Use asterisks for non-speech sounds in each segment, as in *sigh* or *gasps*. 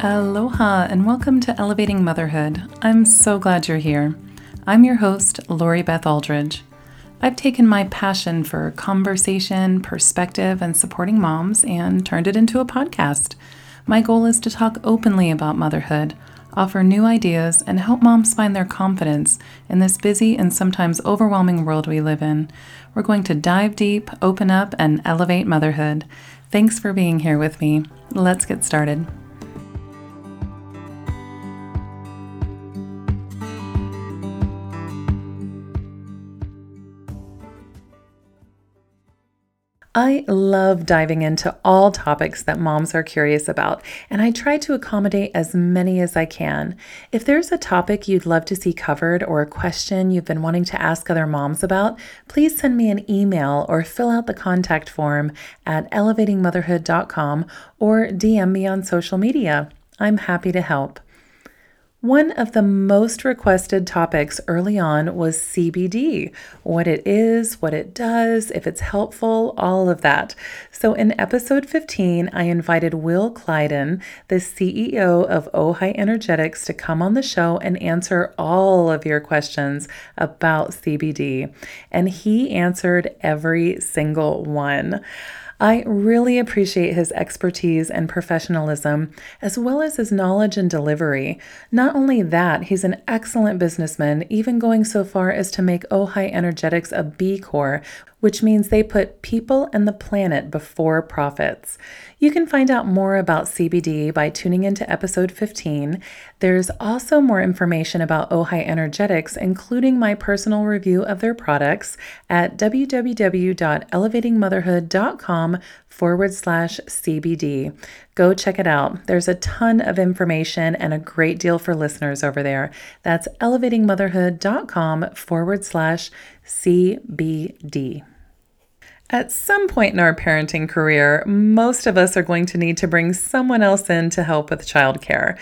Aloha and welcome to Elevating Motherhood. I'm so glad you're here. I'm your host, Lori Beth Aldridge. I've taken my passion for conversation, perspective, and supporting moms and turned it into a podcast. My goal is to talk openly about motherhood, offer new ideas, and help moms find their confidence in this busy and sometimes overwhelming world we live in. We're going to dive deep, open up, and elevate motherhood. Thanks for being here with me. Let's get started. I love diving into all topics that moms are curious about, and I try to accommodate as many as I can. If there's a topic you'd love to see covered or a question you've been wanting to ask other moms about, please send me an email or fill out the contact form at elevatingmotherhood.com or DM me on social media. I'm happy to help. One of the most requested topics early on was CBD what it is, what it does, if it's helpful, all of that. So, in episode 15, I invited Will Kleidon, the CEO of Ojai Energetics, to come on the show and answer all of your questions about CBD. And he answered every single one. I really appreciate his expertise and professionalism, as well as his knowledge and delivery. Not only that, he's an excellent businessman, even going so far as to make Ojai Energetics a B Corp, which means they put people and the planet before profits. You can find out more about CBD by tuning into episode 15. There's also more information about Ojai Energetics, including my personal review of their products at www.elevatingmotherhood.com forward slash CBD. Go check it out. There's a ton of information and a great deal for listeners over there. That's elevatingmotherhood.com forward slash CBD. At some point in our parenting career, most of us are going to need to bring someone else in to help with childcare.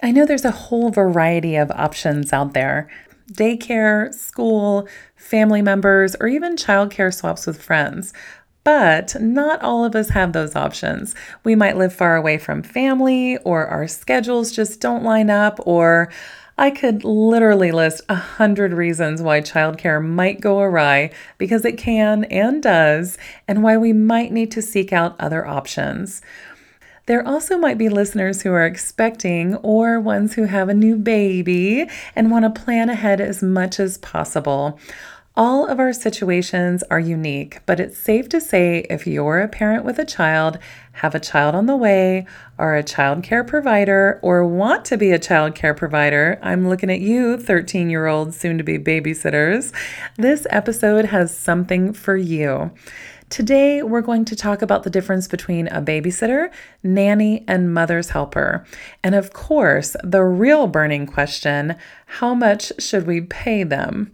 I know there's a whole variety of options out there daycare, school, family members, or even childcare swaps with friends. But not all of us have those options. We might live far away from family, or our schedules just don't line up, or I could literally list a hundred reasons why childcare might go awry because it can and does, and why we might need to seek out other options. There also might be listeners who are expecting or ones who have a new baby and want to plan ahead as much as possible. All of our situations are unique, but it's safe to say if you're a parent with a child, have a child on the way, are a child care provider, or want to be a child care provider, I'm looking at you, 13 year olds, soon to be babysitters. This episode has something for you. Today, we're going to talk about the difference between a babysitter, nanny, and mother's helper. And of course, the real burning question how much should we pay them?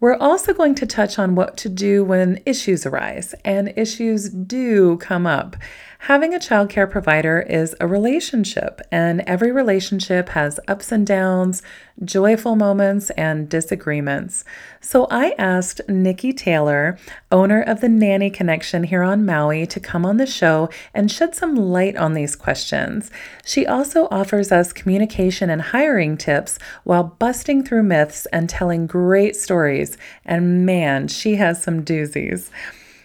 We're also going to touch on what to do when issues arise, and issues do come up. Having a childcare provider is a relationship, and every relationship has ups and downs, joyful moments, and disagreements. So I asked Nikki Taylor, owner of the Nanny Connection here on Maui, to come on the show and shed some light on these questions. She also offers us communication and hiring tips while busting through myths and telling great stories. And man, she has some doozies.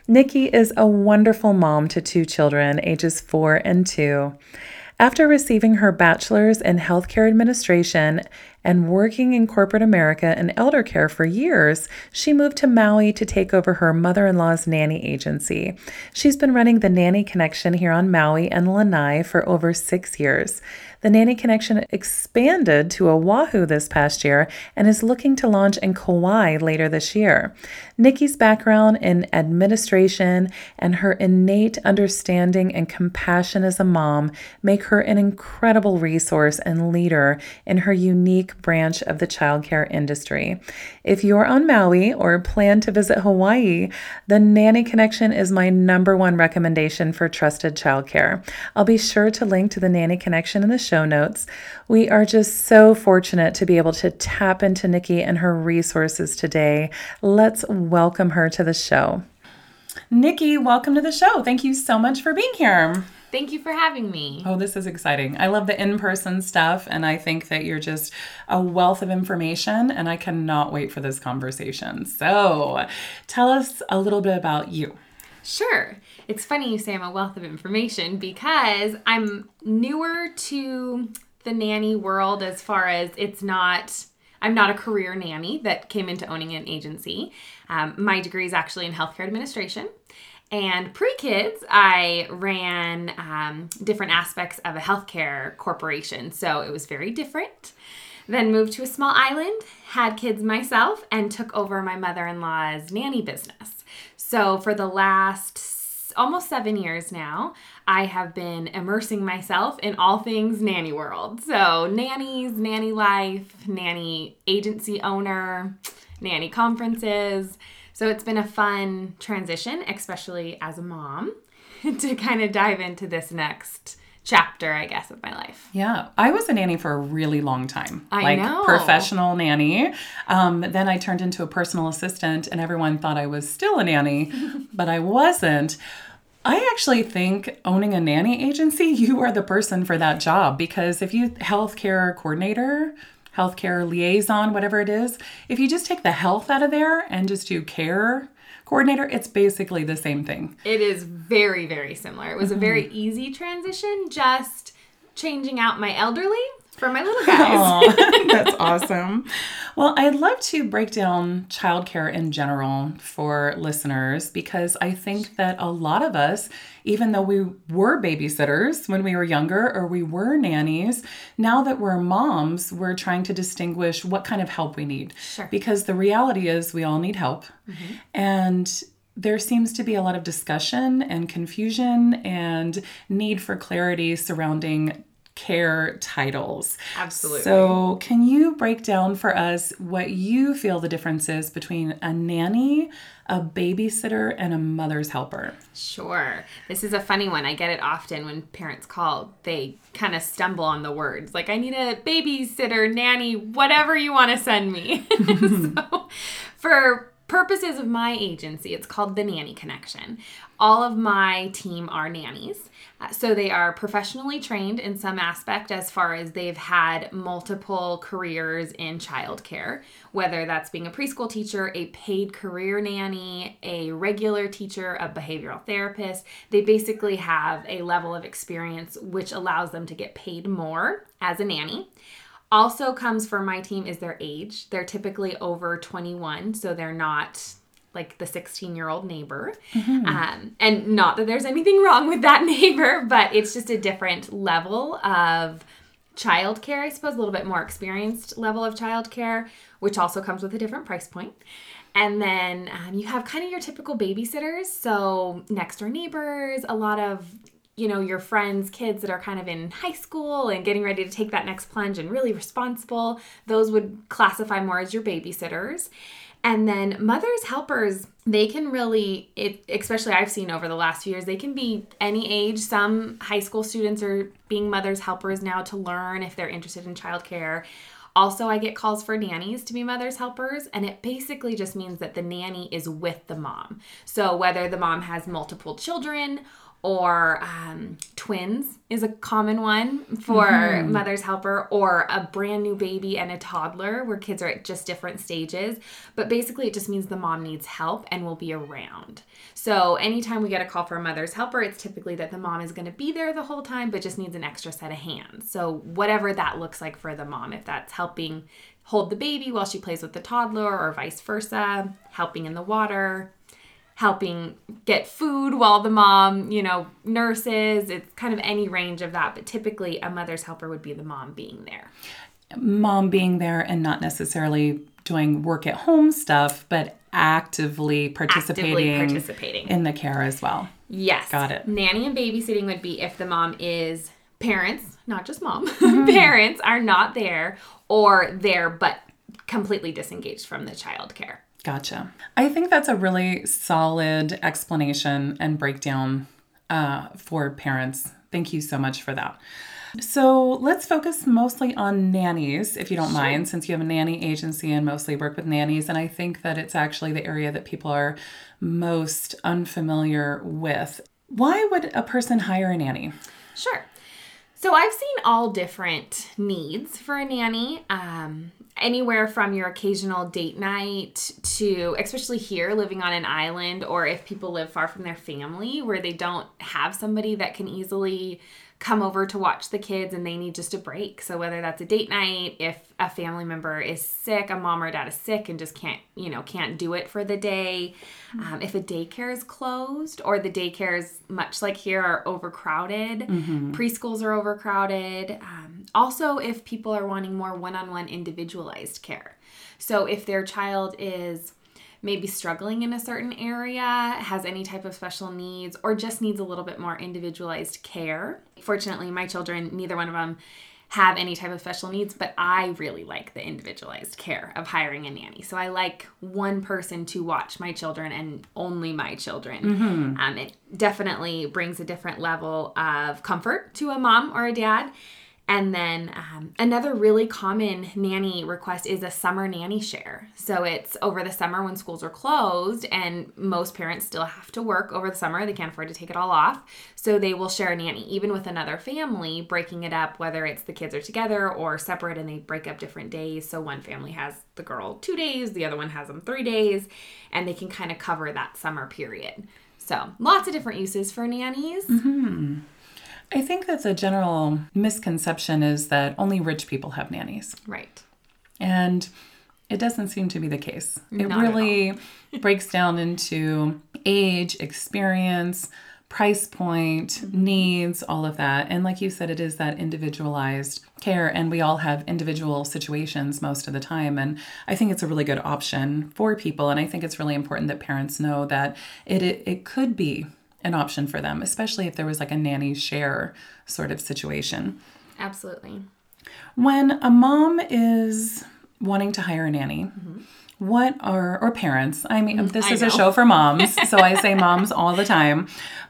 Nikki is a wonderful mom to two children, ages four and two. After receiving her bachelor's in healthcare administration and working in corporate America and elder care for years, she moved to Maui to take over her mother in law's nanny agency. She's been running the Nanny Connection here on Maui and Lanai for over six years. The Nanny Connection expanded to Oahu this past year and is looking to launch in Kauai later this year. Nikki's background in administration and her innate understanding and compassion as a mom make her an incredible resource and leader in her unique branch of the childcare industry. If you're on Maui or plan to visit Hawaii, the Nanny Connection is my number one recommendation for trusted childcare. I'll be sure to link to the Nanny Connection in the show notes. We are just so fortunate to be able to tap into Nikki and her resources today. Let's welcome her to the show. Nikki, welcome to the show. Thank you so much for being here. Thank you for having me. Oh, this is exciting. I love the in person stuff, and I think that you're just a wealth of information, and I cannot wait for this conversation. So, tell us a little bit about you. Sure. It's funny you say I'm a wealth of information because I'm newer to the nanny world as far as it's not. I'm not a career nanny that came into owning an agency. Um, my degree is actually in healthcare administration. And pre kids, I ran um, different aspects of a healthcare corporation. So it was very different. Then moved to a small island, had kids myself, and took over my mother in law's nanny business. So for the last almost seven years now, I have been immersing myself in all things nanny world. So, nannies, nanny life, nanny agency owner, nanny conferences. So, it's been a fun transition, especially as a mom, *laughs* to kind of dive into this next chapter, I guess, of my life. Yeah, I was a nanny for a really long time. I like know. professional nanny. Um, then I turned into a personal assistant, and everyone thought I was still a nanny, *laughs* but I wasn't. I actually think owning a nanny agency, *laughs* you are the person for that job because if you healthcare coordinator, healthcare liaison, whatever it is, if you just take the health out of there and just do care coordinator, it's basically the same thing. It is very, very similar. It was a very mm-hmm. easy transition, just changing out my elderly for my little *laughs* guys. That's awesome. Well, I'd love to break down childcare in general for listeners because I think that a lot of us, even though we were babysitters when we were younger or we were nannies, now that we're moms, we're trying to distinguish what kind of help we need. Sure. Because the reality is we all need help. Mm-hmm. And there seems to be a lot of discussion and confusion and need for clarity surrounding care titles. Absolutely. So, can you break down for us what you feel the difference is between a nanny, a babysitter, and a mother's helper? Sure. This is a funny one. I get it often when parents call. They kind of stumble on the words. Like, I need a babysitter, nanny, whatever you want to send me. *laughs* *laughs* so, for purposes of my agency, it's called the Nanny Connection. All of my team are nannies. So they are professionally trained in some aspect as far as they've had multiple careers in childcare, whether that's being a preschool teacher, a paid career nanny, a regular teacher, a behavioral therapist. They basically have a level of experience which allows them to get paid more as a nanny. Also comes for my team is their age. They're typically over 21, so they're not like the 16 year old neighbor. Um, and not that there's anything wrong with that *laughs* neighbor, but it's just a different level of childcare, I suppose, a little bit more experienced level of childcare, which also comes with a different price point. And then um, you have kind of your typical babysitters, so next door neighbors, a lot of you know your friends kids that are kind of in high school and getting ready to take that next plunge and really responsible those would classify more as your babysitters and then mothers helpers they can really it especially i've seen over the last few years they can be any age some high school students are being mothers helpers now to learn if they're interested in childcare also, I get calls for nannies to be mother's helpers, and it basically just means that the nanny is with the mom. So, whether the mom has multiple children or um, twins is a common one for mother's helper, or a brand new baby and a toddler where kids are at just different stages. But basically, it just means the mom needs help and will be around. So, anytime we get a call for a mother's helper, it's typically that the mom is going to be there the whole time, but just needs an extra set of hands. So, whatever that looks like for the mom, if that's helping hold the baby while she plays with the toddler, or vice versa, helping in the water, helping get food while the mom, you know, nurses. It's kind of any range of that, but typically a mother's helper would be the mom being there. Mom being there and not necessarily doing work at home stuff, but actively participating, Actively participating. in the care as well. Yes. Got it. Nanny and babysitting would be if the mom is parents, not just mom, *laughs* Mm-hmm. parents are not there or there but completely disengaged from the child care. Gotcha. I think that's a really solid explanation and breakdown uh, for parents. Thank you so much for that. So let's focus mostly on nannies, if you don't mind, since you have a nanny agency and mostly work with nannies. And I think that it's actually the area that people are most unfamiliar with. Why would a person hire a nanny? Sure. So I've seen all different needs for a nanny. Um, anywhere from your occasional date night to especially here living on an island or if people live far from their family where they don't have somebody that can easily come over to watch the kids and they need just a break. So whether that's a date night, if a family member is sick, a mom or dad is sick and just can't, you know, can't do it for the day, um, if a daycare is closed or the daycares, much like here, are overcrowded, mm-hmm. preschools are overcrowded. Um, also, if people are wanting more one-on-one individualized care. So if their child is maybe struggling in a certain area, has any type of special needs, or just needs a little bit more individualized care. Fortunately, my children, neither one of them have any type of special needs, but I really like the individualized care of hiring a nanny. So I like one person to watch my children and only my children. Mm-hmm. Um, it definitely brings a different level of comfort to a mom or a dad. And then um, another really common nanny request is a summer nanny share. So it's over the summer when schools are closed, and most parents still have to work over the summer. They can't afford to take it all off. So they will share a nanny, even with another family, breaking it up, whether it's the kids are together or separate and they break up different days. So one family has the girl two days, the other one has them three days, and they can kind of cover that summer period. So lots of different uses for nannies. Mm-hmm. I think that the general misconception is that only rich people have nannies. Right. And it doesn't seem to be the case. It Not really *laughs* breaks down into age, experience, price point, mm-hmm. needs, all of that. And like you said, it is that individualized care, and we all have individual situations most of the time. And I think it's a really good option for people. And I think it's really important that parents know that it, it, it could be an option for them, especially if there was like a nanny share sort of situation. Absolutely. When a mom is wanting to hire a nanny, mm-hmm. what are, or parents, I mean, this I is know. a show for moms, *laughs* so I say moms all the time,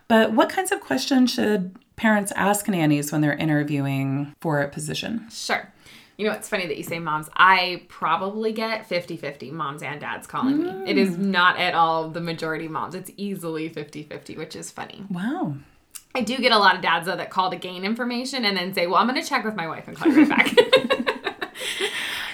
but what kinds of questions should parents ask nannies when they're interviewing for a position? Sure. You know, it's funny that you say moms. I probably get 50 50 moms and dads calling mm. me. It is mm. not at all the majority moms. It's easily 50 50, which is funny. Wow. I do get a lot of dads, though, that call to gain information and then say, well, I'm going to check with my wife and call you right back. *laughs*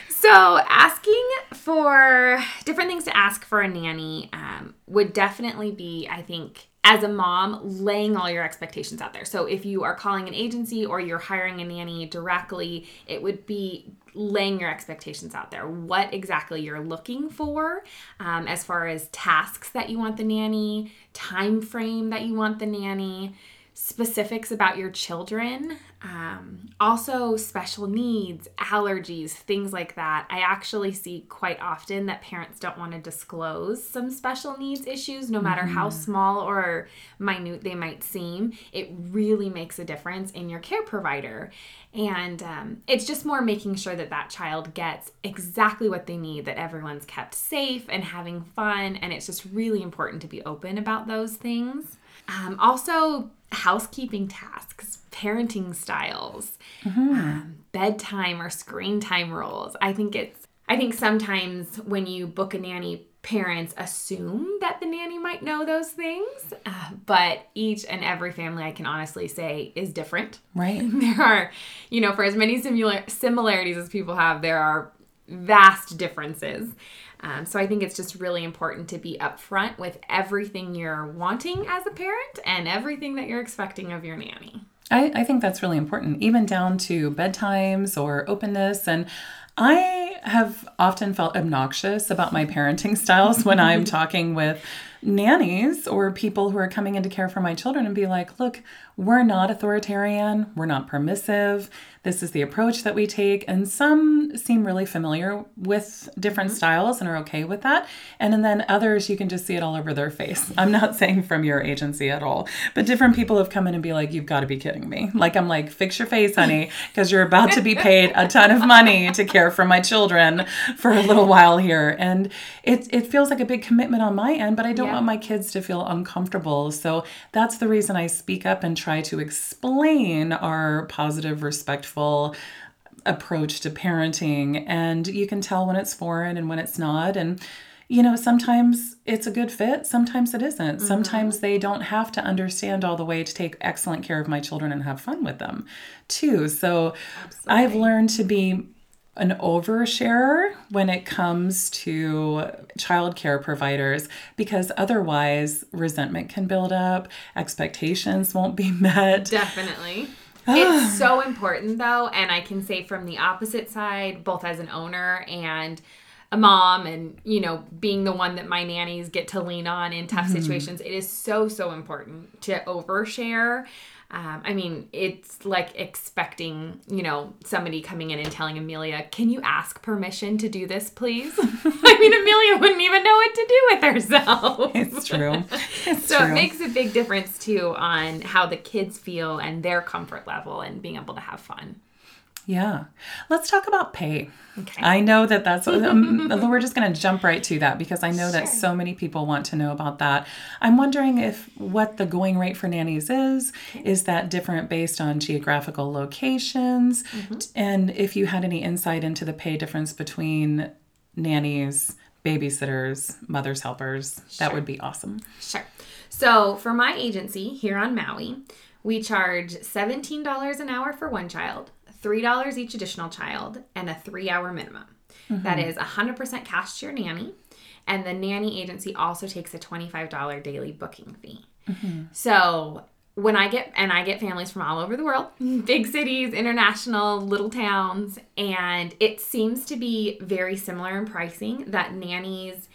so, asking for different things to ask for a nanny um, would definitely be, I think, as a mom, laying all your expectations out there. So if you are calling an agency or you're hiring a nanny directly, it would be laying your expectations out there. What exactly you're looking for, um, as far as tasks that you want the nanny, time frame that you want the nanny specifics about your children, um, also special needs, allergies, things like that. I actually see quite often that parents don't want to disclose some special needs issues, no matter mm-hmm. how small or minute they might seem. It really makes a difference in your care provider. And um, it's just more making sure that that child gets exactly what they need, that everyone's kept safe and having fun. And it's just really important to be open about those things. Um, also, housekeeping tasks, parenting styles, mm-hmm. um, bedtime or screen time rules. I think it's, I think sometimes when you book a nanny, parents assume that the nanny might know those things, uh, but each and every family, I can honestly say, is different. *laughs* Right. There are, you know, for as many similar similarities as people have, there are vast differences. Um, so I think it's just really important to be upfront with everything you're wanting as a parent and everything that you're expecting of your nanny. I, I think that's really important, even down to bedtimes or openness. And I have often felt obnoxious about my parenting *laughs* styles when I'm *laughs* talking with nannies or people who are coming in to care for my children and be like, look, we're not authoritarian, we're not permissive. This is the approach that we take. And some seem really familiar with different mm-hmm. styles and are okay with that. And then others, you can just see it all over their face. *laughs* I'm not saying from your agency at all, but different people have come in and be like, you've got to be kidding me. Like, I'm like, fix your face, honey, *laughs* because you're about to be paid a ton of money to care for my children for a little while here. And it, it feels like a big commitment on my end, but I don't yeah. want my kids to feel uncomfortable. So that's the reason I speak up and try try to explain our positive, respectful approach to parenting. And you can tell when it's foreign and when it's not. And you know, sometimes it's a good fit, sometimes it isn't. Mm-hmm. Sometimes they don't have to understand all the way to take excellent care of my children and have fun with them, too. So I've learned to be an oversharer when it comes to childcare providers because otherwise resentment can build up, expectations won't be *laughs* met. Definitely. Ah. it's so important though, and I can say from the opposite side, both as an owner and a mom and you know being the one that my nannies get to lean on in tough mm-hmm. situations it is so so important to overshare um, I mean, it's like expecting, you know, somebody coming in and telling Amelia, "Can you ask permission to do this, please?" *laughs* I mean, Amelia wouldn't even know what to do with herself. *laughs* It's true. *laughs* It's so true. it makes a big difference too on how the kids feel and their comfort level and being able to have fun. Yeah. Let's talk about pay. Okay. I know that that's, um, *laughs* we're just going to jump right to that because I know that so many people want to know about that. I'm wondering if what the going rate for nannies is. Is that different based on geographical locations? Mm-hmm. And if you had any insight into the pay difference between nannies, babysitters, mothers, helpers, that would be awesome. Sure. So for my agency here on Maui, we charge $17 an hour for one child, $3 each additional child, and a three hour minimum. Mm-hmm. That is 100% cash to your nanny. And the nanny agency also takes a $25 daily booking fee. Mm-hmm. So when I get and I get families from all over the world, *laughs* big cities, international, little towns, and it seems to be very similar in pricing that nannies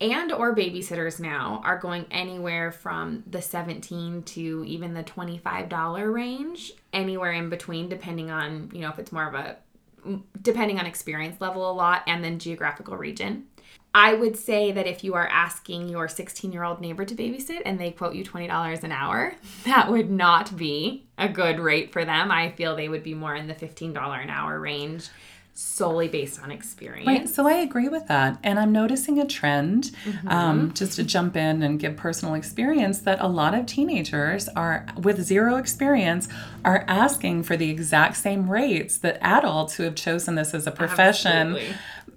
and or babysitters now are going anywhere from the 17 to even the $25 range, anywhere in between depending on, you know, if it's more of a depending on experience level a lot and then geographical region. I would say that if you are asking your 16 year old neighbor to babysit and they quote you $20 an hour, *laughs* that would not be a good rate for them. I feel they would be more in the $15 an hour range solely based on experience. Right. So I agree with that. And I'm noticing a trend, um, just to jump in and give personal experience, that a lot of teenagers are, with zero experience, are asking for the exact same rates that adults who have chosen this as a profession. Absolutely.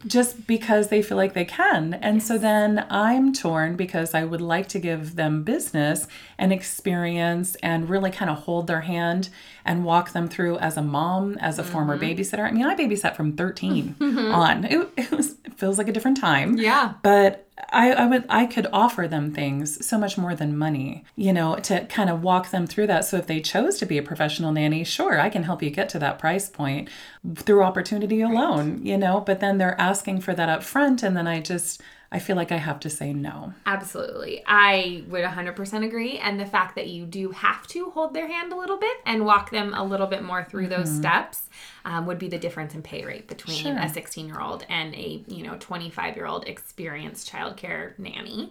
Just because they feel like they can. And so then I'm torn because I would like to give them business and experience and really kind of hold their hand and walk them through as a mom, as a former mm-hmm. babysitter. I mean, I babysat from 13 *laughs* on. It, it was it feels like a different time. Yeah. But I, I would I could offer them things so much more than money, you know, to kind of walk them through that. So if they chose to be a professional nanny, sure, I can help you get to that price point through opportunity alone, you know. But then they're asking for that up front, and then I just I feel like I have to say no. Absolutely. I would 100% agree. And the fact that you do have to hold their hand a little bit and walk them a little bit more through those steps um, would be the difference in pay rate between Sure. a 16 year old and a, you know, 25 year old experienced childcare nanny.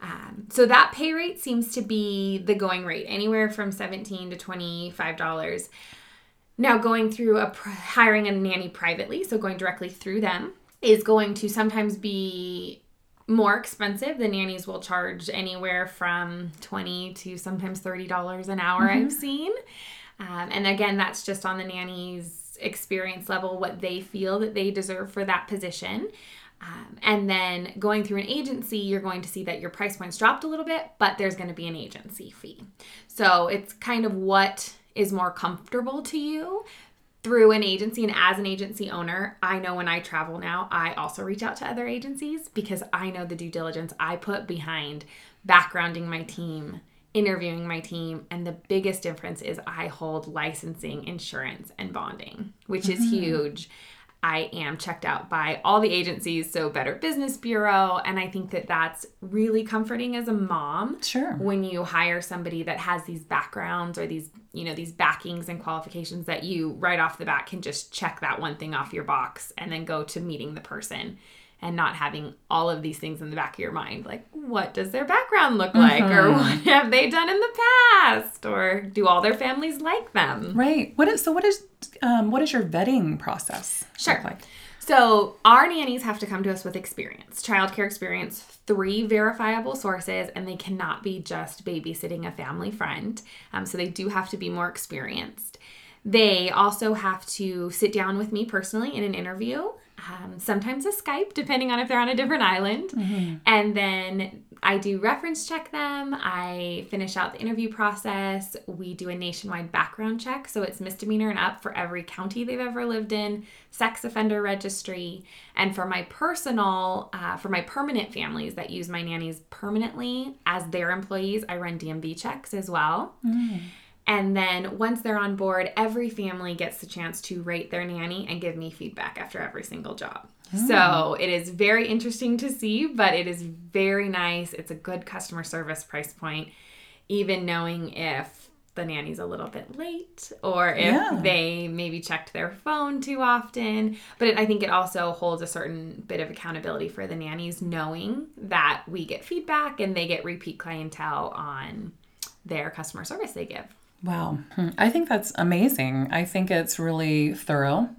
Um, so that pay rate seems to be the going rate, anywhere from 17 to $25. Now, going through a hiring a nanny privately, so going directly through them, is going to sometimes be more expensive. The nannies will charge anywhere from twenty to sometimes thirty dollars an hour. I've seen, um, and again, that's just on the nanny's experience level, what they feel that they deserve for that position. Um, and then going through an agency, you're going to see that your price points dropped a little bit, but there's going to be an agency fee. So it's kind of what is more comfortable to you through an agency. And as an agency owner, I know when I travel now, I also reach out to other agencies because I know the due diligence I put behind backgrounding my team, interviewing my team. And the biggest difference is I hold licensing, insurance, and bonding, which is mm-hmm. huge. I am checked out by all the agencies, so Better Business Bureau, and I think that that's really comforting as a mom Sure. when you hire somebody that has these backgrounds or these you know these backings and qualifications that you right off the bat can just check that one thing off your box and then go to meeting the person and not having all of these things in the back of your mind like what does their background look like or *laughs* what have they done in the past or do all their families like them Right. What is so? What is um, what is your vetting process? Sure. like? So, our nannies have to come to us with experience, childcare experience, three verifiable sources, and they cannot be just babysitting a family friend. Um, so, they do have to be more experienced. They also have to sit down with me personally in an interview. Um, sometimes a Skype, depending on if they're on a different island. And then I do reference check them. I finish out the interview process. We do a nationwide background check. So it's misdemeanor and up for every county they've ever lived in, sex offender registry. And for my personal, uh, for my permanent families that use my nannies permanently as their employees, I run DMV checks as well. And then once they're on board, every family gets the chance to rate their nanny and give me feedback after every single job. So oh. it is very interesting to see, but it is very nice. It's a good customer service price point, even knowing if the nanny's a little bit late or if Yeah. they maybe checked their phone too often. But it, I think it also holds a certain bit of accountability for the nannies, knowing that we get feedback and they get repeat clientele on their customer service they give. Wow. Hmm. I think that's amazing. I think it's really thorough.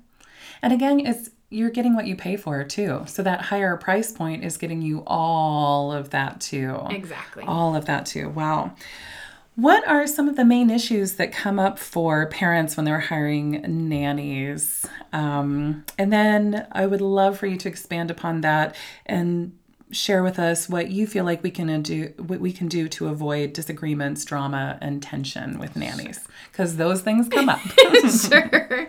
And again, it's you're getting what you pay for too. So that higher price point is getting you all of that too. Exactly. All of that too. Wow. What are some of the main issues that come up for parents when they're hiring nannies? Um, and then I would love for you to expand upon that and share with us what you feel like we can do what we can do to avoid disagreements, drama, and tension with nannies because those things come up. *laughs* sure.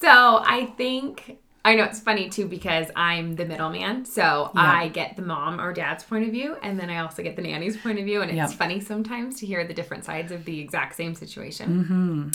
So I think I know it's funny too because I'm the middleman. So I get the mom or dad's point of view, and then I also get the nanny's point of view. And it's Yep. funny sometimes to hear the different sides of the exact same situation.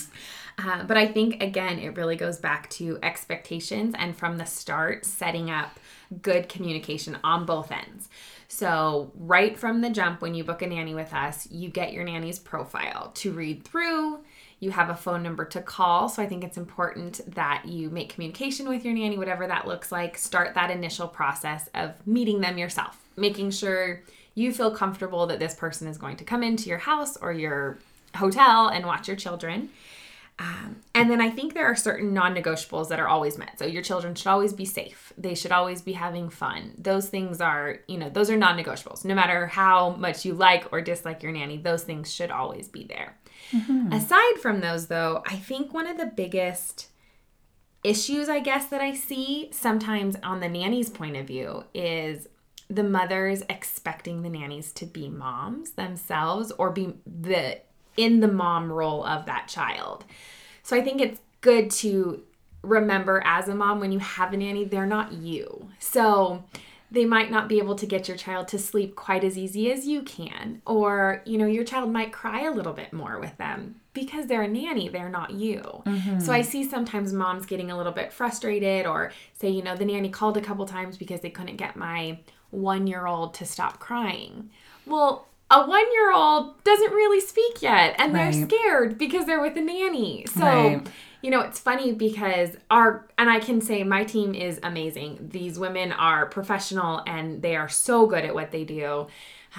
Uh, but I think, again, it really goes back to expectations and from the start, setting up good communication on both ends. So, right from the jump, when you book a nanny with us, you get your nanny's profile to read through. You have a phone number to call. So, I think it's important that you make communication with your nanny, whatever that looks like. Start that initial process of meeting them yourself, making sure you feel comfortable that this person is going to come into your house or your hotel and watch your children. Um, and then I think there are certain non negotiables that are always met. So your children should always be safe. They should always be having fun. Those things are, you know, those are non negotiables. No matter how much you like or dislike your nanny, those things should always be there. Aside from those, though, I think one of the biggest issues, I guess, that I see sometimes on the nanny's point of view is the mothers expecting the nannies to be moms themselves or be the in the mom role of that child. So I think it's good to remember as a mom when you have a nanny, they're not you. So they might not be able to get your child to sleep quite as easy as you can or you know your child might cry a little bit more with them because they're a nanny they're not you mm-hmm. so i see sometimes moms getting a little bit frustrated or say you know the nanny called a couple times because they couldn't get my one year old to stop crying well a one year old doesn't really speak yet and they're scared because they're with a nanny so Right. you know, it's funny because our, and I can say my team is amazing. These women are professional and they are so good at what they do.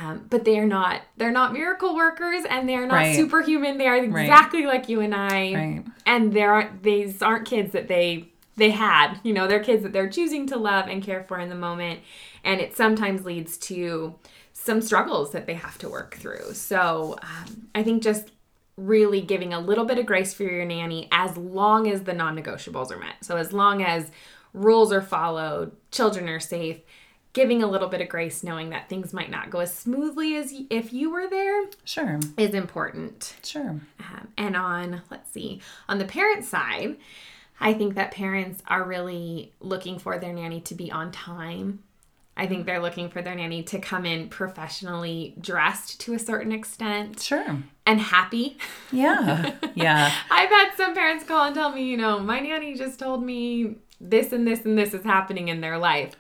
Um, but they are not, they're not miracle workers and they're not Right. superhuman. They are exactly like you and I. Right. And there aren't, these aren't kids that they, they had, you know, they're kids that they're choosing to love and care for in the moment. And it sometimes leads to some struggles that they have to work through. So um, I think just really giving a little bit of grace for your nanny as long as the non negotiables are met. So, as long as rules are followed, children are safe, giving a little bit of grace, knowing that things might not go as smoothly as if you were there Sure. is important. Sure. Um, and on, let's see, on the parent side, I think that parents are really looking for their nanny to be on time. I think they're looking for their nanny to come in professionally dressed to a certain extent Sure. and happy. Yeah. *laughs* Yeah. I've had some parents call and tell me, you know, my nanny just told me this and this and this is happening in their life.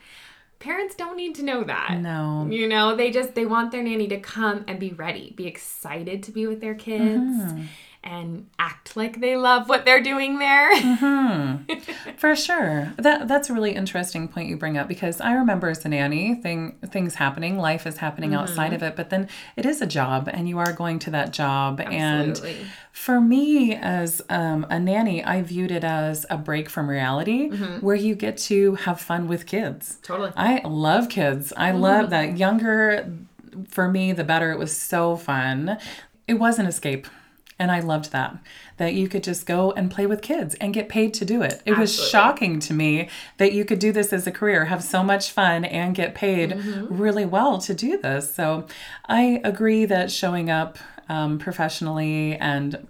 Parents don't need to know that. No. You know, they just they want their nanny to come and be ready, be excited to be with their kids Mm-hmm. And act like they love what they're doing there. Mm-hmm. For sure. That that's a really interesting point you bring up because I remember as a nanny, thing things happening, life is happening Mm-hmm. outside of it, but then it is a job and you are going to that job. And for me as um, a nanny, I viewed it as a break from reality Mm-hmm. where you get to have fun with kids. Totally. I love kids. I Mm-hmm. love that younger for me the better. It was so fun. It was an escape. And I loved that, that you could just go and play with kids and get paid to do it. It was shocking to me that you could do this as a career, have so much fun, and get paid Mm-hmm. really well to do this. So I agree that showing up um, professionally and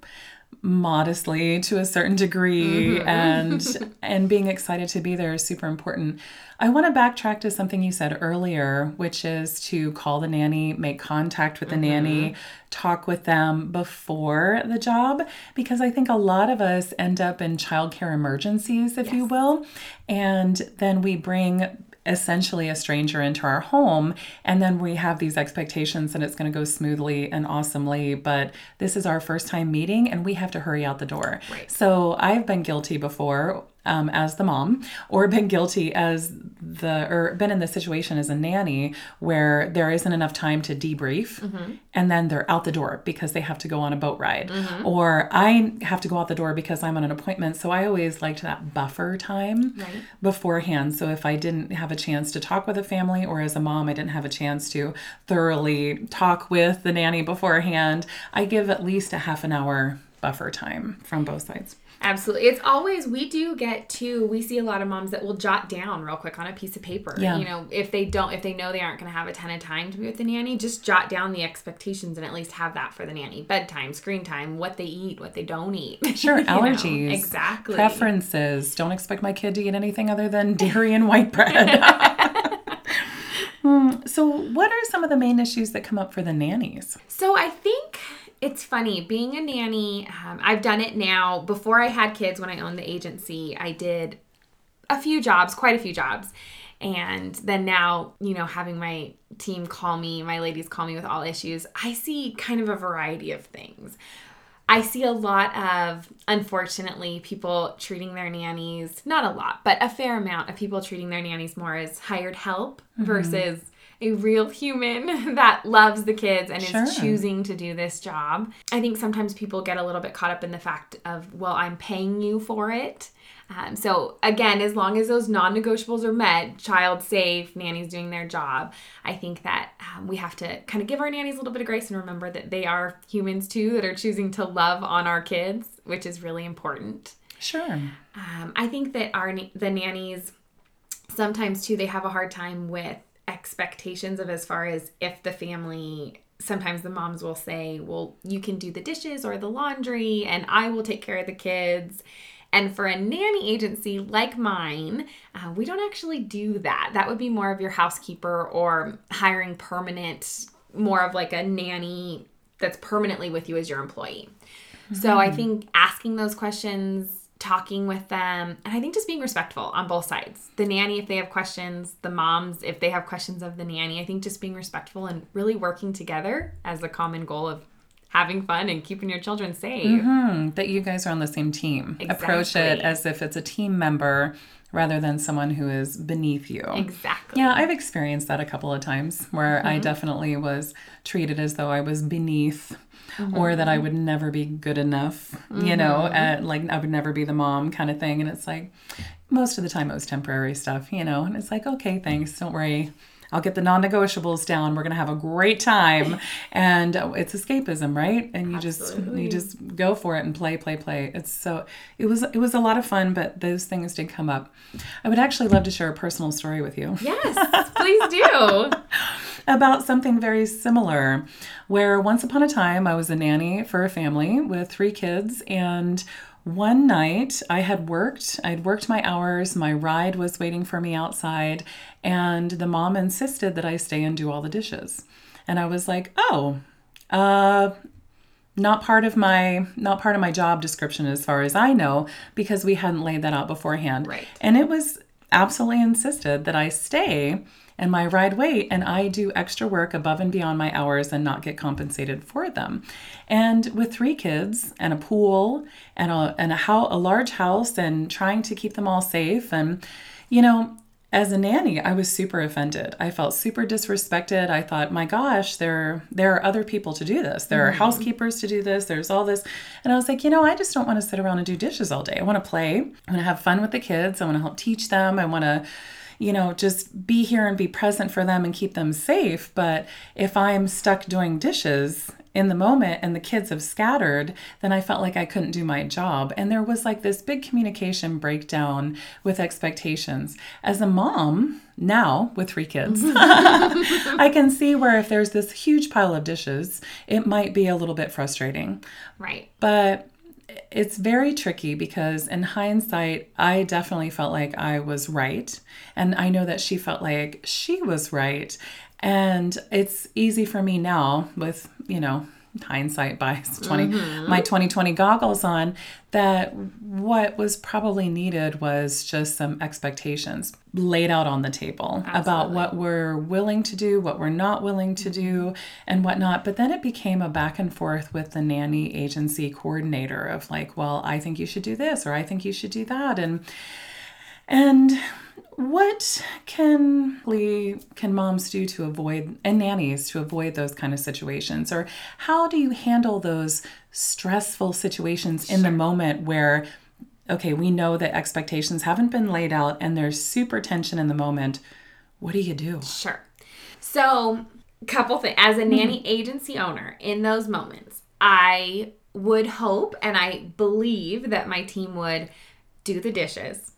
modestly to a certain degree mm-hmm. and *laughs* and being excited to be there is super important. I want to backtrack to something you said earlier, which is to call the nanny, make contact with the mm-hmm. nanny, talk with them before the job because I think a lot of us end up in childcare emergencies, if you will, and then we bring essentially a stranger into our home and then we have these expectations that it's going to go smoothly and awesomely but this is our first time meeting and we have to hurry out the door Right. so i've been guilty before um, as the mom or been guilty as the or been in the situation as a nanny where there isn't enough time to debrief and then they're out the door because they have to go on a boat ride or i have to go out the door because i'm on an appointment so i always liked that buffer time Right. beforehand. So if I didn't have a chance to talk with a family or as a mom, I didn't have a chance to thoroughly talk with the nanny beforehand, I give at least a half an hour buffer time from both sides. Absolutely. It's always, we do get to, we see a lot of moms that will jot down real quick on a piece of paper. Yeah. You know, if they don't, if they know they aren't going to have a ton of time to be with the nanny, just jot down the expectations and at least have that for the nanny. Bedtime, screen time, what they eat, what they don't eat. *laughs* Sure, You know, allergies, exactly. preferences. Don't expect my kid to eat anything other than dairy and white bread. *laughs* Hmm, so, what are some of the main issues that come up for the nannies? So I think it's funny being a nanny. Um, I've done it now. Before I had kids, when I owned the agency, I did a few jobs, quite a few jobs. And then now, you know, having my team call me, my ladies call me with all issues, I see kind of a variety of things. I see a lot of, unfortunately, people treating their nannies, not a lot, but a fair amount of people treating their nannies more as hired help versus a real human *laughs* that loves the kids and Sure. is choosing to do this job. I think sometimes people get a little bit caught up in the fact of, well, I'm paying you for it. Um, so again, as long as those non-negotiables are met, child safe, nannies doing their job, I think that um, we have to kind of give our nannies a little bit of grace and remember that they are humans too that are choosing to love on our kids, which is really important. Sure. Um, I think that our the nannies sometimes too they have a hard time with expectations of as far as if the family sometimes the moms will say well you can do the dishes or the laundry and i will take care of the kids. And for a nanny agency like mine uh, we don't actually do that. That would be more of your housekeeper or hiring permanent more of like a nanny that's permanently with you as your employee. So I think asking those questions, talking with them, and I think just being respectful on both sides. The nanny, if they have questions, the moms, if they have questions of the nanny, I think just being respectful and really working together as the common goal of having fun and keeping your children safe. Hmm, that you guys are on the same team. Approach it as if it's a team member rather than someone who is beneath you. Exactly. Yeah, I've experienced that a couple of times where I mm-hmm. definitely was treated as though I was beneath mm-hmm. or that I mm-hmm. would never be good enough, you know, at, like I would never be the mom kind of thing. And it's like most of the time it was temporary stuff, you know, and it's like, okay, thanks, don't worry. I'll get the non negotiables down. We're going to have a great time. *laughs* And uh, it's escapism, right? And you just, you just go for it and play, play, play. It's so, it was, it was a lot of fun, but those things did come up. I would actually love to share a personal story with you Yes, please do. *laughs* about something very similar where once upon a time I was a nanny for a family with three kids and one night I had worked, I'd worked my hours, my ride was waiting for me outside, and the mom insisted that I stay and do all the dishes. And I was like, "Oh, uh not part of my not part of my job description as far as I know because we hadn't laid that out beforehand. Right. And it was absolutely insisted that I stay and my ride wait and I do extra work above and beyond my hours and not get compensated for them. And with three kids and a pool and a and a how a large house and trying to keep them all safe and you know as a nanny, I was super offended. I felt super disrespected. I thought, my gosh, there there are other people to do this. There are mm-hmm. housekeepers to do this. There's all this. And I was like, you know, I just don't want to sit around and do dishes all day. I want to play. I want to have fun with the kids. I want to help teach them. I want to you know, just be here and be present for them and keep them safe. But if I'm stuck doing dishes in the moment and the kids have scattered, then I felt like I couldn't do my job. And there was like this big communication breakdown with expectations. As a mom, now with three kids, *laughs* I can see where if there's this huge pile of dishes, it might be a little bit frustrating. Right. But it's very tricky because in hindsight, I definitely felt like I was right. And I know that she felt like she was right. And it's easy for me now with, you know, hindsight by *laughs* 20 mm-hmm. my 2020 goggles on that what was probably needed was just some expectations laid out on the table Absolutely. about what we're willing to do what we're not willing to do and whatnot but then it became a back and forth with the nanny agency coordinator of like well i think you should do this or i think you should do that and and what can can moms do to avoid and nannies to avoid those kind of situations? Or how do you handle those stressful situations in the moment where okay we know that expectations haven't been laid out and there's super tension in the moment. What do you do? Sure. So couple things as a nanny mm-hmm. agency owner in those moments i would hope and i believe that my team would do the dishes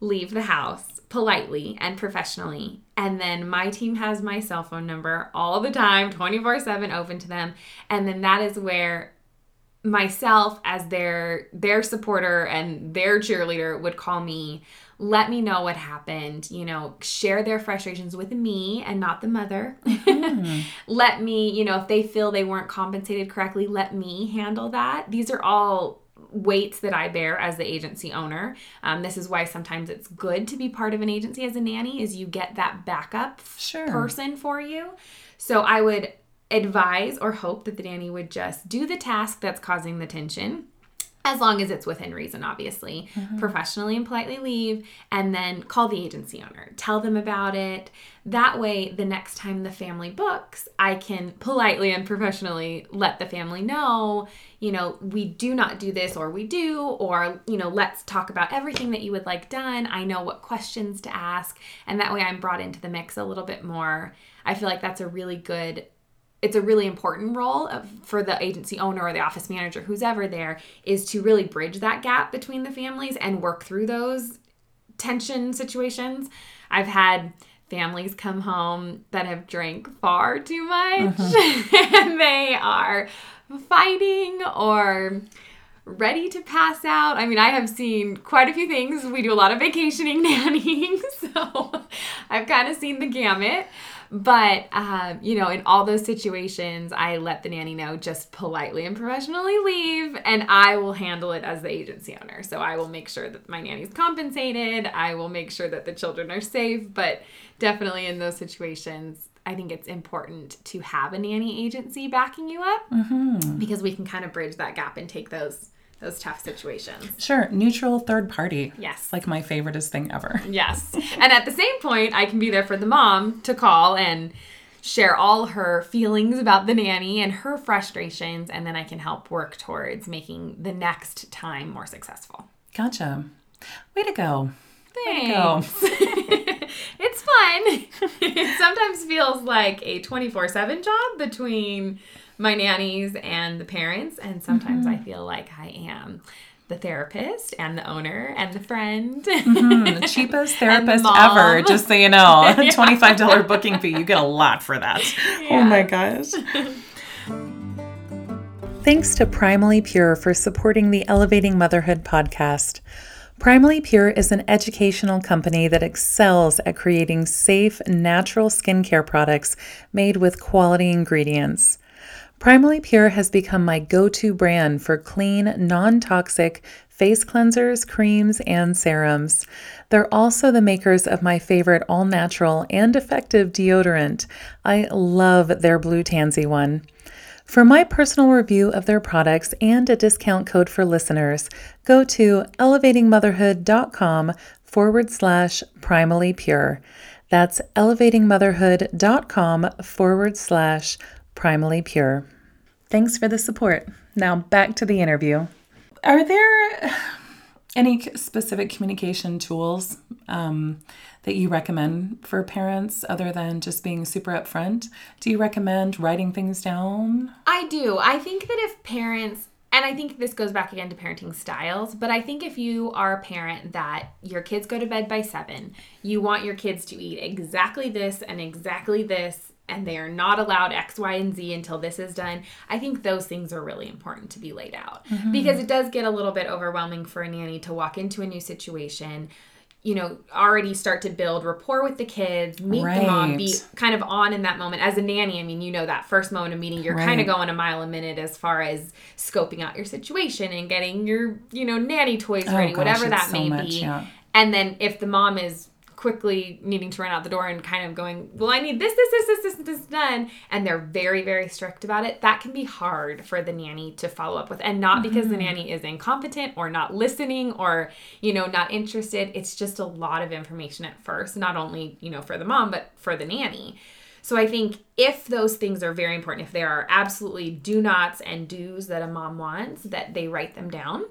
leave the house politely and professionally. And then my team has my cell phone number all the time, 24 7 open to them. And then that is where myself as their their supporter and their cheerleader would call me let me know what happened you know share their frustrations with me and not the mother mm-hmm. *laughs* let me you know if they feel they weren't compensated correctly let me handle that these are all weights that I bear as the agency owner. Um, this is why sometimes it's good to be part of an agency as a nanny is you get that backup sure. person for you. So I would advise or hope that the nanny would just do the task that's causing the tension as long as it's within reason, obviously, mm-hmm. professionally and politely leave, and then call the agency owner, tell them about it. That way, the next time the family books, I can politely and professionally let the family know, you know, we do not do this, or we do, or, you know, let's talk about everything that you would like done. I know what questions to ask, and that way I'm brought into the mix a little bit more. I feel like that's a really good it's a really important role of, for the agency owner or the office manager who's ever there is to really bridge that gap between the families and work through those tension situations i've had families come home that have drank far too much mm-hmm. *laughs* and they are fighting or ready to pass out. I mean, I have seen quite a few things. We do a lot of vacationing *laughs* nannying, *laughs* so I've kind of seen the gamut. But, um, you know, in all those situations, I let the nanny know just politely and professionally leave, and I will handle it as the agency owner. So I will make sure that my nanny's compensated, I will make sure that the children are safe, but definitely in those situations, I think it's important to have a nanny agency backing you up mm-hmm. because we can kind of bridge that gap and take those those tough situations. Sure, neutral third party. Yes. Like my favoriteest thing ever. Yes. and at the same point, I can be there for the mom to call and share all her feelings about the nanny and her frustrations, and then I can help work towards making the next time more successful. Gotcha. Way to go. Thanks. Way to go. *laughs* it's fun. *laughs* it sometimes feels like a 24 7 job between my nannies and the parents. And sometimes mm-hmm. I feel like I am the therapist and the owner and the friend. Mm-hmm. The *laughs* cheapest therapist the ever, just so you know. *laughs* *laughs* yeah. $25 booking fee. You get a lot for that. Yeah. Oh my gosh. Thanks to Primally Pure for supporting the Elevating Motherhood podcast. Primally Pure is an educational company that excels at creating safe, natural skincare products made with quality ingredients. Primally Pure has become my go to brand for clean, non toxic face cleansers, creams, and serums. They're also the makers of my favorite all natural and effective deodorant. I love their Blue Tansy one. For my personal review of their products and a discount code for listeners, go to elevatingmotherhood.com forward slash primally pure. That's elevatingmotherhood.com forward slash primally pure. Thanks for the support. Now back to the interview. Are there any specific communication tools um, that you recommend for parents other than just being super upfront? Do you recommend writing things down? I do. I think that if parents and I think this goes back again to parenting styles, but I think if you are a parent that your kids go to bed by seven, you want your kids to eat exactly this and exactly this, and they are not allowed X, Y, and Z until this is done, I think those things are really important to be laid out Mm-hmm. because it does get a little bit overwhelming for a nanny to walk into a new situation. You know, already start to build rapport with the kids, meet the mom, be kind of on in that moment. As a nanny, I mean, you know, that first moment of meeting, you're kind of going a mile a minute as far as scoping out your situation and getting your, you know, nanny toys ready, Oh, gosh, whatever that so may much, be. yeah. And then if the mom is quickly needing to run out the door and kind of going, well, I need this, this, this, this, this, this done, and they're very, very strict about it, that can be hard for the nanny to follow up with. And not because the Mm-hmm. nanny is incompetent or not listening or, you know, not interested. It's just a lot of information at first, not only, you know, for the mom, but for the nanny. So I think if those things are very important, if there are absolutely do nots and do's that a mom wants, that they write them down.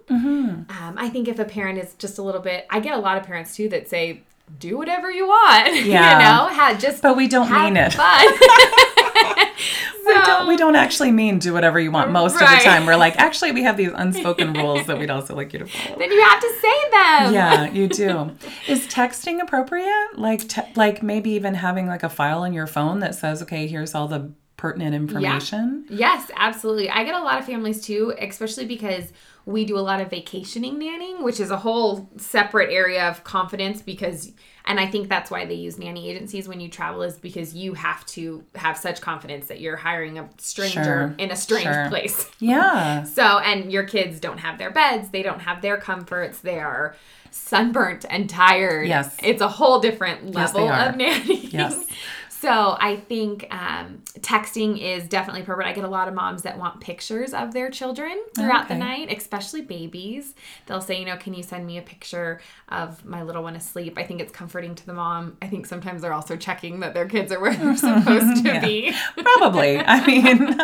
Um, I think if a parent is just a little bit, I get a lot of parents too that say, "Do whatever you want," *laughs* Yeah. you know, ha, just But we don't mean it. fun. *laughs* *laughs* We don't, we don't actually mean do whatever you want most of the time. We're like, actually, we have these unspoken rules that we'd also like you to follow. then you have to say them. Yeah, you do. Is texting appropriate? Like, te- like maybe even having like a file on your phone that says, okay, here's all the pertinent information. Yes, absolutely. I get a lot of families too, especially because we do a lot of vacationing nannying, which is a whole separate area of confidence because and I think that's why they use nanny agencies when you travel is because you have to have such confidence that you're hiring a stranger Sure, in a strange sure. place. *laughs* Yeah. So, and your kids don't have their beds, they don't have their comforts, they are sunburnt and tired. Yes. It's a whole different level are. of nannying. Yes. *laughs* So I think um, texting is definitely appropriate. I get a lot of moms that want pictures of their children throughout the night, especially babies. They'll say, you know, can you send me a picture of my little one asleep? I think it's comforting to the mom. I think sometimes they're also checking that their kids are where they're *laughs* supposed to Yeah. be. Probably. I mean,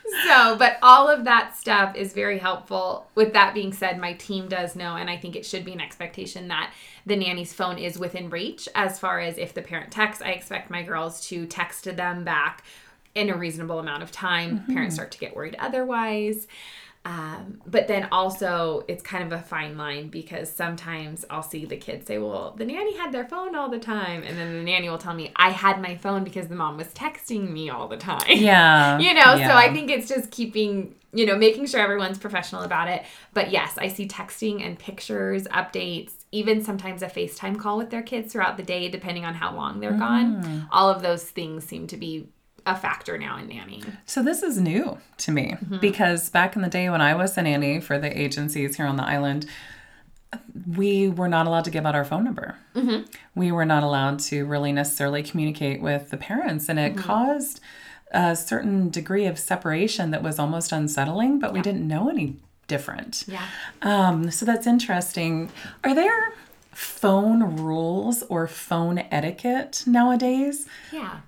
*laughs* *laughs* So, but all of that stuff is very helpful. With that being said, my team does know, and I think it should be an expectation that the nanny's phone is within reach. As far as if the parent texts, I expect my girls to text them back in a reasonable amount of time. Parents mm-hmm. start to get worried otherwise. Um, but then also, it's kind of a fine line because sometimes I'll see the kids say, Well, the nanny had their phone all the time. And then the nanny will tell me, I had my phone because the mom was texting me all the time yeah. *laughs* you know so i think it's just keeping you know making sure everyone's professional about it but yes i see texting and pictures updates even sometimes a facetime call with their kids throughout the day depending on how long they're Mm. gone all of those things seem to be a factor now in nannying So this is new to me Mm-hmm. because back in the day when I was a nanny for the agencies here on the island, we were not allowed to give out our phone number. Mm-hmm. We were not allowed to really necessarily communicate with the parents, and Mm-hmm. it caused a certain degree of separation that was almost unsettling. But we didn't know any different. yeah Um, so that's interesting. Are there phone rules or phone etiquette nowadays? yeah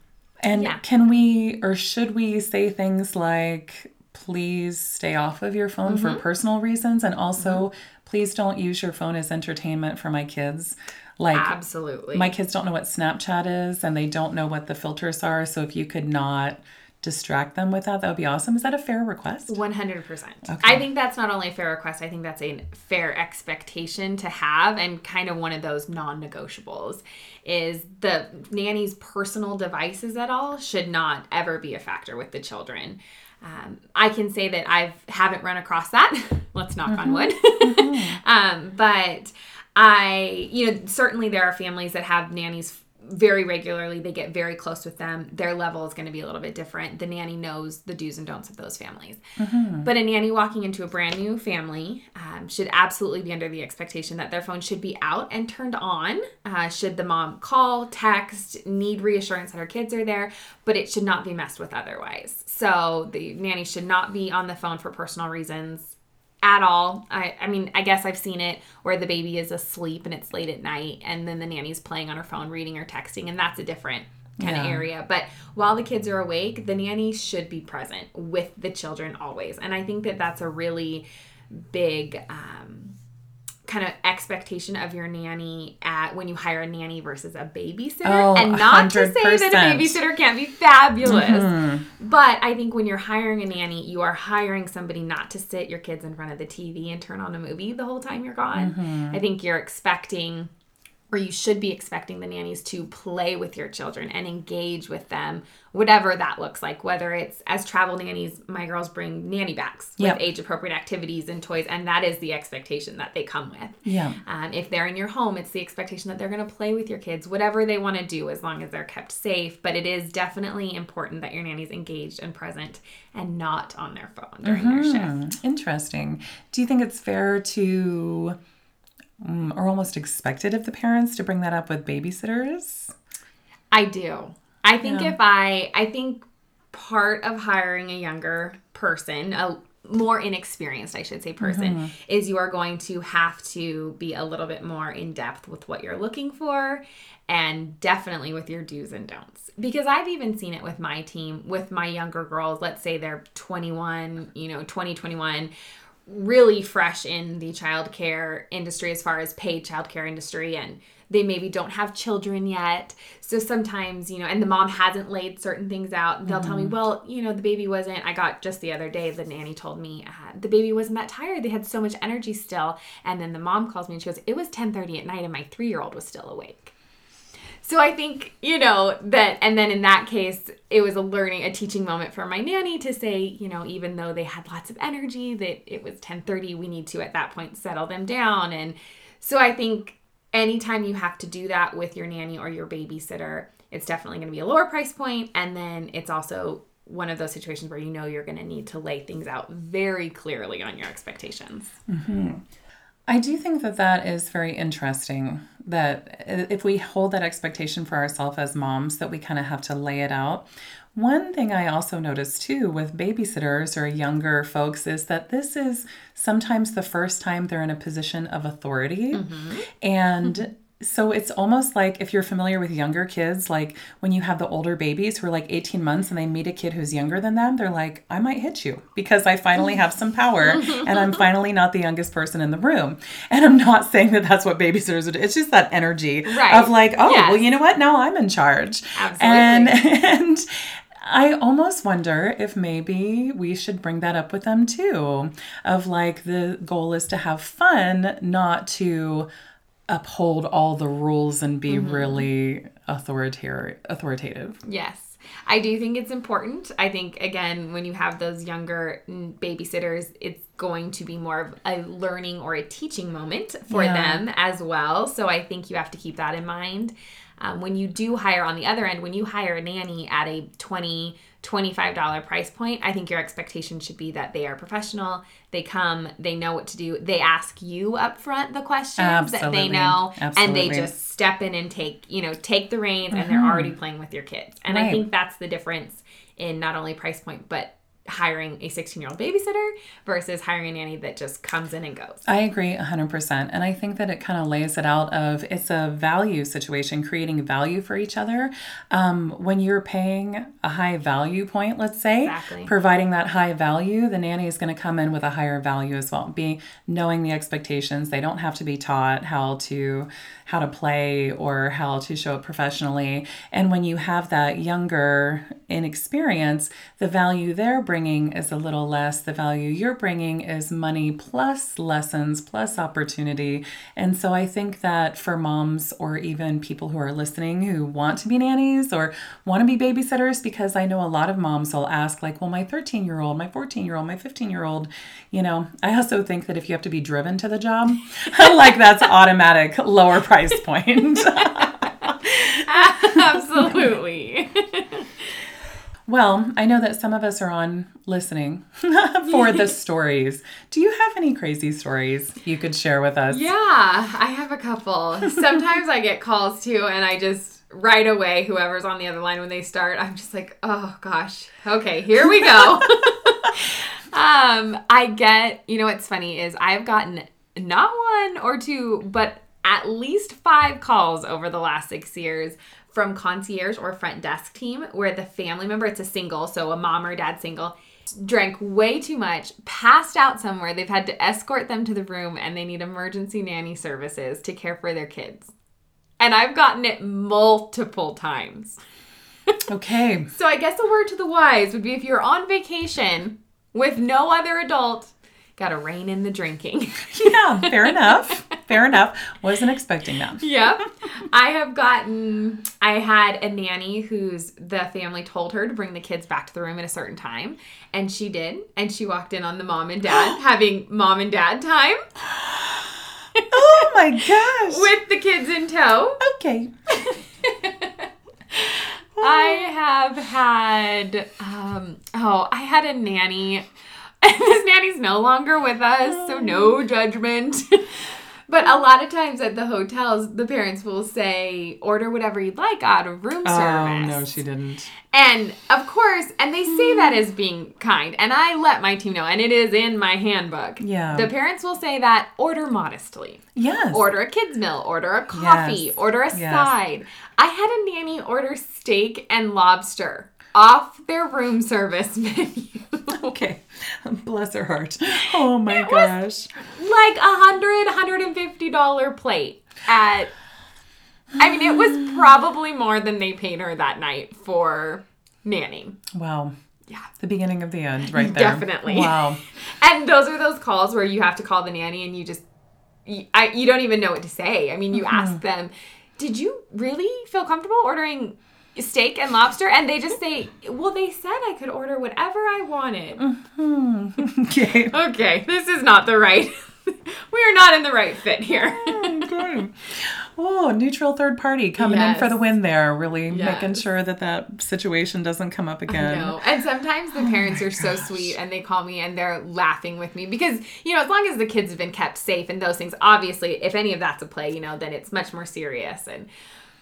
And Yeah. can we or should we say things like, please stay off of your phone Mm-hmm. for personal reasons? And also, please don't use your phone as entertainment for my kids. Like, absolutely my kids don't know what Snapchat is and they don't know what the filters are. So if you could not distract them with that, that would be awesome. Is that a fair request? 100%. Okay. I think that's not only a fair request, I think that's a fair expectation to have and kind of one of those non-negotiables is the nanny's personal devices at all should not ever be a factor with the children. Um, I can say that I haven't run across that. *laughs* Let's knock on wood. *laughs* um, but I, you know, certainly there are families that have nannies very regularly. They get very close with them. Their level is going to be a little bit different. The nanny knows the do's and don'ts of those families. But a nanny walking into a brand new family um, should absolutely be under the expectation that their phone should be out and turned on. Uh, should the mom call, text, need reassurance that her kids are there, but it should not be messed with otherwise. So the nanny should not be on the phone for personal reasons at all. I, I mean, I guess I've seen it where the baby is asleep and it's late at night, and then the nanny's playing on her phone, reading or texting, and that's a different kind of area. But while the kids are awake, the nanny should be present with the children always. And I think that that's a really big um, kind of expectation of your nanny at when you hire a nanny versus a babysitter. Oh, and not to say that a babysitter can't be fabulous. Mm-hmm. But I think when you're hiring a nanny, you are hiring somebody not to sit your kids in front of the TV and turn on a movie the whole time you're gone. Mm-hmm. I think you're expecting or you should be expecting the nannies to play with your children and engage with them, whatever that looks like. Whether it's as travel nannies, my girls bring nanny bags Yep. with age appropriate activities and toys, and that is the expectation that they come with. Yeah. Um, if they're in your home, it's the expectation that they're going to play with your kids, whatever they want to do, as long as they're kept safe. But it is definitely important that your nanny's engaged and present and not on their phone during their shift. Interesting. Do you think it's fair to, mm, or almost expected of the parents to bring that up with babysitters? I do. I think Yeah. if I, I think part of hiring a younger person, a more inexperienced, I should say, person, is you are going to have to be a little bit more in depth with what you're looking for and definitely with your do's and don'ts. Because I've even seen it with my team, with my younger girls, let's say they're 21, you know, 20, 21 really fresh in the childcare industry as far as paid childcare industry and they maybe don't have children yet. So sometimes you know and the mom hasn't laid certain things out. They'll tell me well you know the baby wasn't i got just the other day the nanny told me uh, the baby wasn't that tired. They had so much energy still. And then the mom calls me and she goes it was 10.30 at night and my three-year-old was still awake so I think, you know, that and then in that case, it was a learning, a teaching moment for my nanny to say, you know, even though they had lots of energy, that it was 10:30, we need to at that point settle them down. And so I think anytime you have to do that with your nanny or your babysitter, it's definitely going to be a lower price point and then it's also one of those situations where you know you're going to need to lay things out very clearly on your expectations. Mm-hmm. I do think that that is very interesting. That if we hold that expectation for ourselves as moms, that we kind of have to lay it out. One thing I also notice too with babysitters or younger folks is that this is sometimes the first time they're in a position of authority. Mm-hmm. And *laughs* so it's almost like if you're familiar with younger kids, like when you have the older babies who are like 18 months and they meet a kid who's younger than them, they're like, I might hit you because I finally have some power *laughs* and I'm finally not the youngest person in the room. And I'm not *laughs* saying that that's what babysitters would do. It's just that energy Right. of like, oh, Yes. well, you know what? Now I'm in charge. Absolutely. And, *laughs* and I almost wonder if maybe we should bring that up with them too. Of like, the goal is to have fun, not to uphold all the rules and be Mm-hmm. really authoritative authoritative Yes. I do think it's important. I think, again, when you have those younger babysitters, it's going to be more of a learning or a teaching moment for Yeah. them as well. So I think you have to keep that in mind. Um, when you do hire on the other end, when you hire a nanny at a 20 $25 price point, I think your expectation should be that they are professional. They come, they know what to do. They ask you up front the questions that they Absolutely. know, and they just step in and take, you know, take the reins and they're already playing with your kids. And I Mm-hmm. Think that's the difference in not only price point, but hiring a 16 year old babysitter versus hiring a nanny that just comes in and goes. I agree 100%. And I think that it kind of lays it out of it's a value situation, creating value for each other. Um, when you're paying a high value point, let's say, Exactly. providing that high value, the nanny is going to come in with a higher value as well. Being knowing the expectations, they don't have to be taught how to how to play or how to show up professionally. And when you have that younger inexperience, the value they're bringing is a little less. The value you're bringing is money plus lessons plus opportunity. And so I think that for moms or even people who are listening who want to be nannies or want to be babysitters, because I know a lot of moms will ask, like, well, my 13 year old, my 14 year old, my 15 year old, you know, I also think that if you have to be driven to the job, *laughs* like that's automatic lower price point. *laughs* Absolutely. *laughs* Well, I know that some of us are on listening *laughs* for the *laughs* stories. Do you have any crazy stories you could share with us? yeah, I have a couple. Sometimes I get calls too, and I just right away, whoever's on the other line when they start, I'm just like, oh gosh, okay, here we go. *laughs* um, I get, you know, what's funny is I've gotten not one or two, but at least five calls over the last six years from concierge or front desk team where the family member, it's a single, so a mom or dad single, drank way too much, passed out somewhere. They've had to escort them to the room and they need emergency nanny services to care for their kids. And I've gotten it multiple times. Okay. *laughs* So I guess a word to the wise would be if you're on vacation with no other adult, gotta rein in the drinking. *laughs* Yeah, fair enough. *laughs* Fair enough. Wasn't expecting that. yep. I have gotten, I had a nanny who's the family told her to bring the kids back to the room at a certain time. And she did. And she walked in on the mom and dad *gasps* having mom and dad time *gasps* Oh my gosh. with the kids in tow. okay. *laughs* I have had, um, oh, I had a nanny. And *laughs* this nanny's no longer with us, so no judgment. But a lot of times at the hotels, the parents will say, order whatever you'd like out of room Oh service. no, she didn't. And of course, and they say that hmm. as being kind. And I let my team know, and it is in my handbook. Yeah. The parents will say that order modestly. Yes. Order a kid's meal, order a coffee, Yes. order a Yes. side. I had a nanny order steak and lobster off their room service *laughs* menu. Okay. Bless her heart. Oh my was- gosh. like a hundred, hundred and fifty dollar plate at I mean it was probably more than they paid her that night for nanny. Wow. Yeah. The beginning of the end right there. Definitely. Wow. *laughs* And those are those calls where you have to call the nanny and you just you, I, you don't even know what to say. I mean, you Mm-hmm. ask them, "Did you really feel comfortable ordering steak and lobster?" And they just say, "Well, they said I could order whatever I wanted." Mm-hmm. *laughs* Okay. Okay, this is not the right. *laughs* we are not in the right fit here. Mm, okay. Oh, neutral third party coming in for the win there, really making sure that that situation doesn't come up again. And sometimes Oh the parents are so sweet and they call me and they're laughing with me because, you know, as long as the kids have been kept safe and those things, obviously, if any of that's a play, you know, then it's much more serious. And,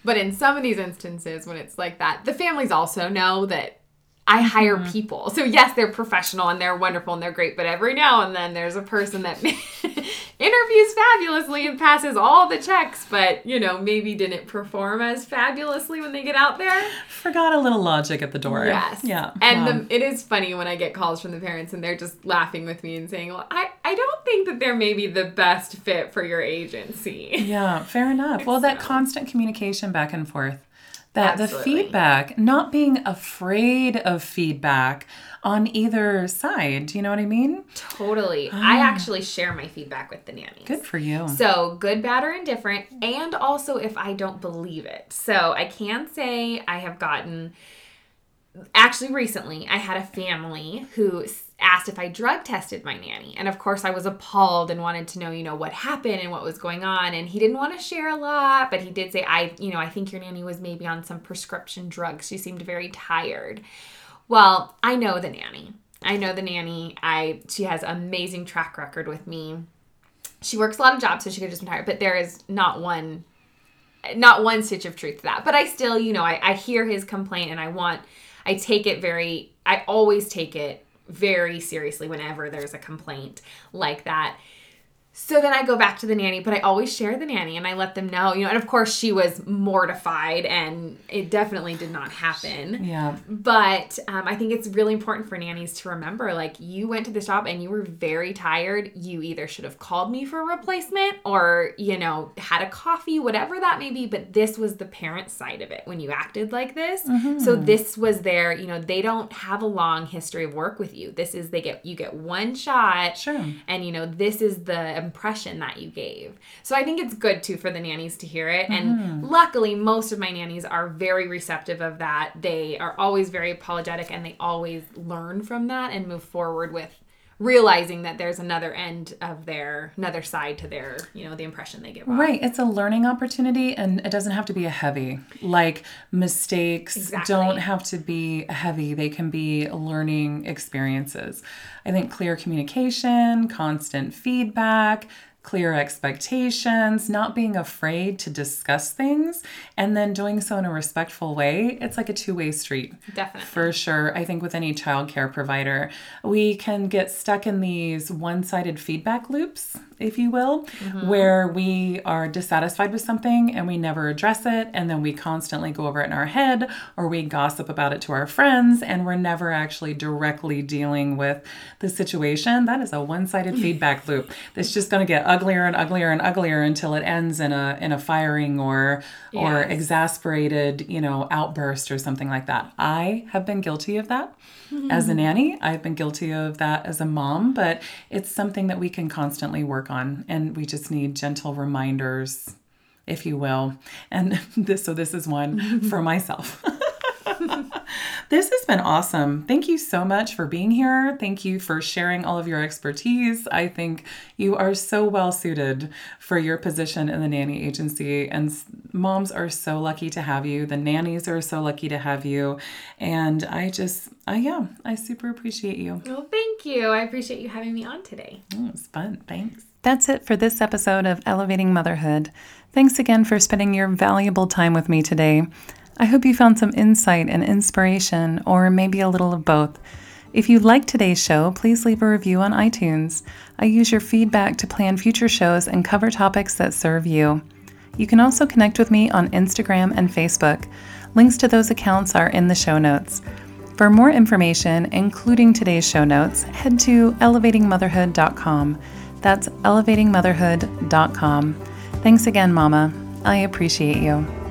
but in some of these instances when it's like that, the families also know that I hire Mm-hmm. people. So yes, they're professional and they're wonderful and they're great, but every now and then there's a person that *laughs* interviews fabulously and passes all the checks, but you know, maybe didn't perform as fabulously when they get out there. Forgot a little logic at the door. Yes. Yeah. And Wow. the, it is funny when I get calls from the parents and they're just laughing with me and saying, Well, I, I don't think that they're maybe the best fit for your agency. Yeah, fair enough. *laughs* Well, that constant communication back and forth. That the feedback, not being afraid of feedback on either side. Do you know what I mean? Totally. I actually share my feedback with the nannies. Ah. Good for you. So, good, bad, or indifferent, and also if I don't believe it. So, I can say I have gotten, actually, recently, I had a family who asked if I drug tested my nanny. And of course, I was appalled and wanted to know, you know, what happened and what was going on. And he didn't want to share a lot, but he did say, I, you know, I think your nanny was maybe on some prescription drugs. She seemed very tired. Well, I know the nanny. I know the nanny. I she has amazing track record with me she works a lot of jobs, so she could just been tired. But there is not one, not one stitch of truth to that. But I still, you know, I, I hear his complaint, and I want, I take it very, I always take it very seriously whenever there's a complaint like that. So then I go back to the nanny, but I always share the nanny and I let them know, you know, and of course she was mortified and it definitely did not happen. yeah. But um, I think it's really important for nannies to remember like, you went to the shop and you were very tired. You either should have called me for a replacement or, you know, had a coffee, whatever that may be. But this was the parent side of it when you acted like this. So this was their, you know, they don't have a long history of work with you. This is, they get, you get one shot. Sure. And, you know, this is the impression that you gave. So I think it's good too for the nannies to hear it. And mm-hmm. luckily, most of my nannies are very receptive of that. They are always very apologetic and they always learn from that and move forward with realizing that there's another end of their, another side to their, you know, the impression they give off. Right. It's a learning opportunity and it doesn't have to be a heavy. Like mistakes Exactly. don't have to be heavy. They can be learning experiences. I think clear communication, constant feedback, clear expectations, not being afraid to discuss things, and then doing so in a respectful way. It's like a two way street. Definitely. For sure. I think with any childcare provider, we can get stuck in these one sided feedback loops if you will, mm-hmm. where we are dissatisfied with something and we never address it. And then we constantly go over it in our head or we gossip about it to our friends and we're never actually directly dealing with the situation. That is a one sided *laughs* feedback loop that's just going to get uglier and uglier and uglier until it ends in a, in a firing or, or exasperated, you know, outburst or something like that. I have been guilty of that as a mm-hmm. nanny. I've been guilty of that as a mom, but it's something that we can constantly work on and we just need gentle reminders, if you will. And *laughs* this so this is one *laughs* for myself. *laughs* This has been awesome. Thank you so much for being here. Thank you for sharing all of your expertise. I think you are so well suited for your position in the nanny agency, and moms are so lucky to have you. The nannies are so lucky to have you. And I just, I yeah, I super appreciate you. Well, thank you. I appreciate you having me on today. Mm, It was fun. Thanks. That's it for this episode of Elevating Motherhood. Thanks again for spending your valuable time with me today. I hope you found some insight and inspiration, or maybe a little of both. If you liked today's show, please leave a review on iTunes. I use your feedback to plan future shows and cover topics that serve you. You can also connect with me on Instagram and Facebook. Links to those accounts are in the show notes. For more information, including today's show notes, head to elevatingmotherhood.com. That's elevatingmotherhood.com. Thanks again, Mama. I appreciate you.